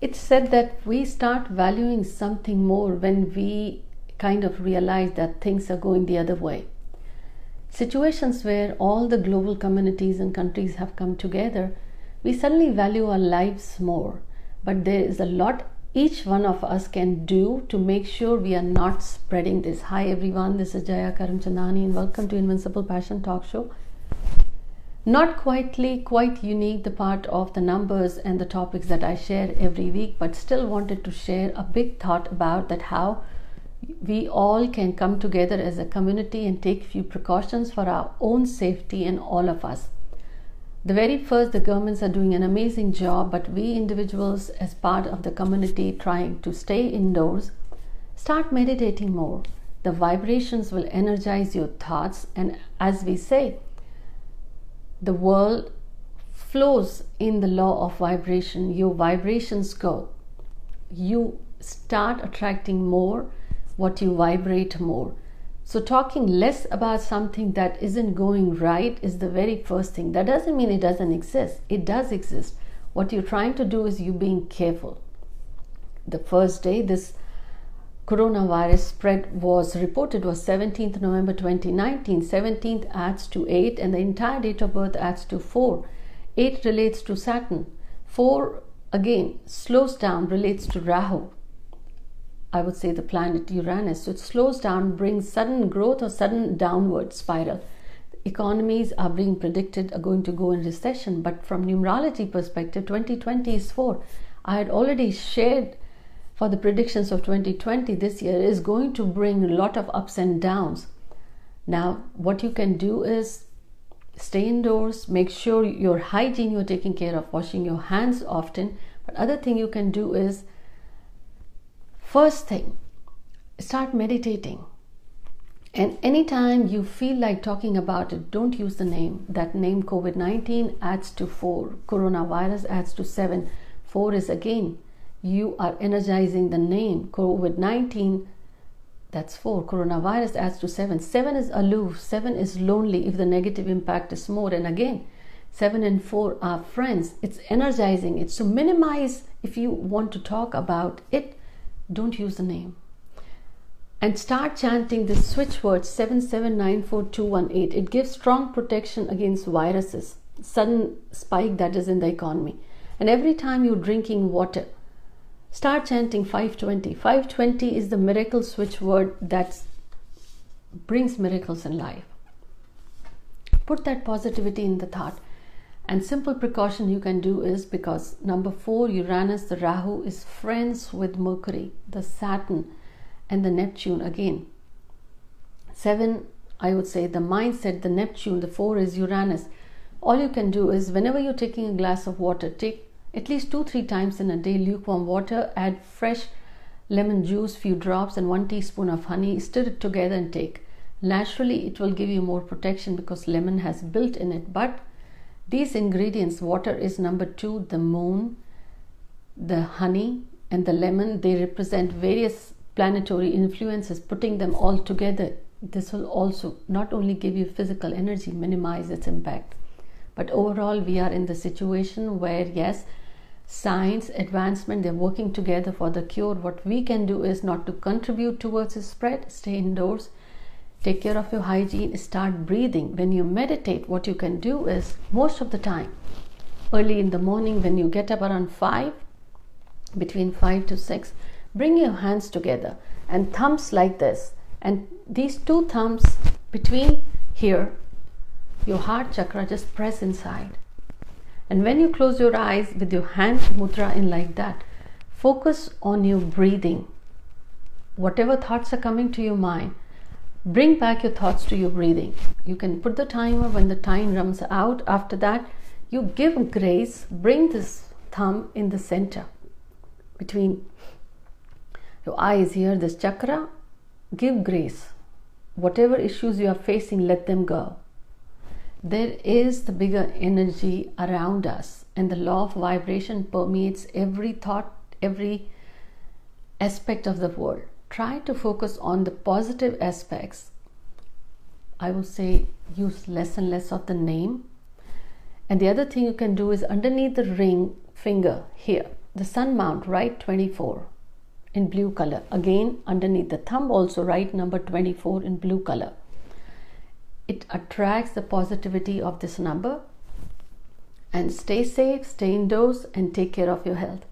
it's said that we start valuing something more when we kind of realize that things are going the other way. Situations where all the global communities and countries have come together, we suddenly value our lives more. But there is a lot each one of us can do to make sure we are not spreading this. Hi everyone, this is Jaya Karamchandani and welcome to Invincible Passion Talk Show not quietly quite unique the part of the numbers and the topics that I share every week, but still wanted to share a big thought about that how we all can come together as a community and take few precautions for our own safety and all of us. The very first, the governments are doing an amazing job, but we individuals, as part of the community, trying to stay indoors, start meditating more. The vibrations will energize your thoughts, and as we say, the world flows in the law of vibration. Your vibrations go. You start attracting more what you vibrate more. So, talking less about something that isn't going right is the very first thing. That doesn't mean it doesn't exist, it does exist. What you're trying to do is you being careful. The first day this coronavirus spread was reported was 17th November 2019. 17th adds to 8 and the entire date of birth adds to 4. 8 relates to Saturn. 4 again slows down relates to Rahu. I would say the planet Uranus. So it slows down, brings sudden growth or sudden downward spiral. Economies are being predicted are going to go in recession, but from numerology perspective, 2020 is 4. I had already shared for the predictions of 2020 this year is going to bring a lot of ups and downs. Now, what you can do is stay indoors, make sure your hygiene you're taking care of, washing your hands often. But other thing you can do is first thing, start meditating. And anytime you feel like talking about it, don't use the name. That name COVID 19 adds to 4, coronavirus adds to 7. 4 is again you are energizing the name COVID 19. That's four. Coronavirus adds to seven. Seven is aloof. Seven is lonely if the negative impact is more. And again, seven and four are friends. It's energizing. It's to minimize if you want to talk about it, don't use the name. And start chanting the switch word 7794218. It gives strong protection against viruses, sudden spike that is in the economy. And every time you're drinking water, Start chanting 520. 520 is the miracle switch word that brings miracles in life. Put that positivity in the thought. And simple precaution you can do is because number four, Uranus, the Rahu, is friends with Mercury, the Saturn, and the Neptune again. Seven, I would say the mindset, the Neptune, the four is Uranus. All you can do is whenever you're taking a glass of water, take at least two three times in a day lukewarm water add fresh lemon juice few drops and one teaspoon of honey. Stir it together and take. Naturally it will give you more protection because lemon has built in it. But these ingredients water is number 2 the moon the honey and the lemon. They represent various planetary influences putting them all together. This will also not only give you physical energy minimize its impact but overall we are in the situation where yes science advancement they're working together for the cure. What we can do is not to contribute towards the spread stay indoors take care of your hygiene start breathing. When you meditate what you can do is most of the time early in the morning when you get up around 5 between 5 to 6 bring your hands together and thumbs like this. And these two thumbs between here your heart chakra just press inside and when you close your eyes with your hand mudra in like that, focus on your breathing. Whatever thoughts are coming to your mind, bring back your thoughts to your breathing. You can put the timer when the time runs out. After that, you give grace, bring this thumb in the center between your eyes here, this chakra. Give grace. Whatever issues you are facing, let them go there is the bigger energy around us, and the law of vibration permeates every thought, every aspect of the world. Try to focus on the positive aspects. I will say use less and less of the name. And the other thing you can do is underneath the ring finger here, the sun mount, right 24 in blue color. Again, underneath the thumb, also write number 24 in blue color. It attracts the positivity of this number. And stay safe, stay indoors, and take care of your health.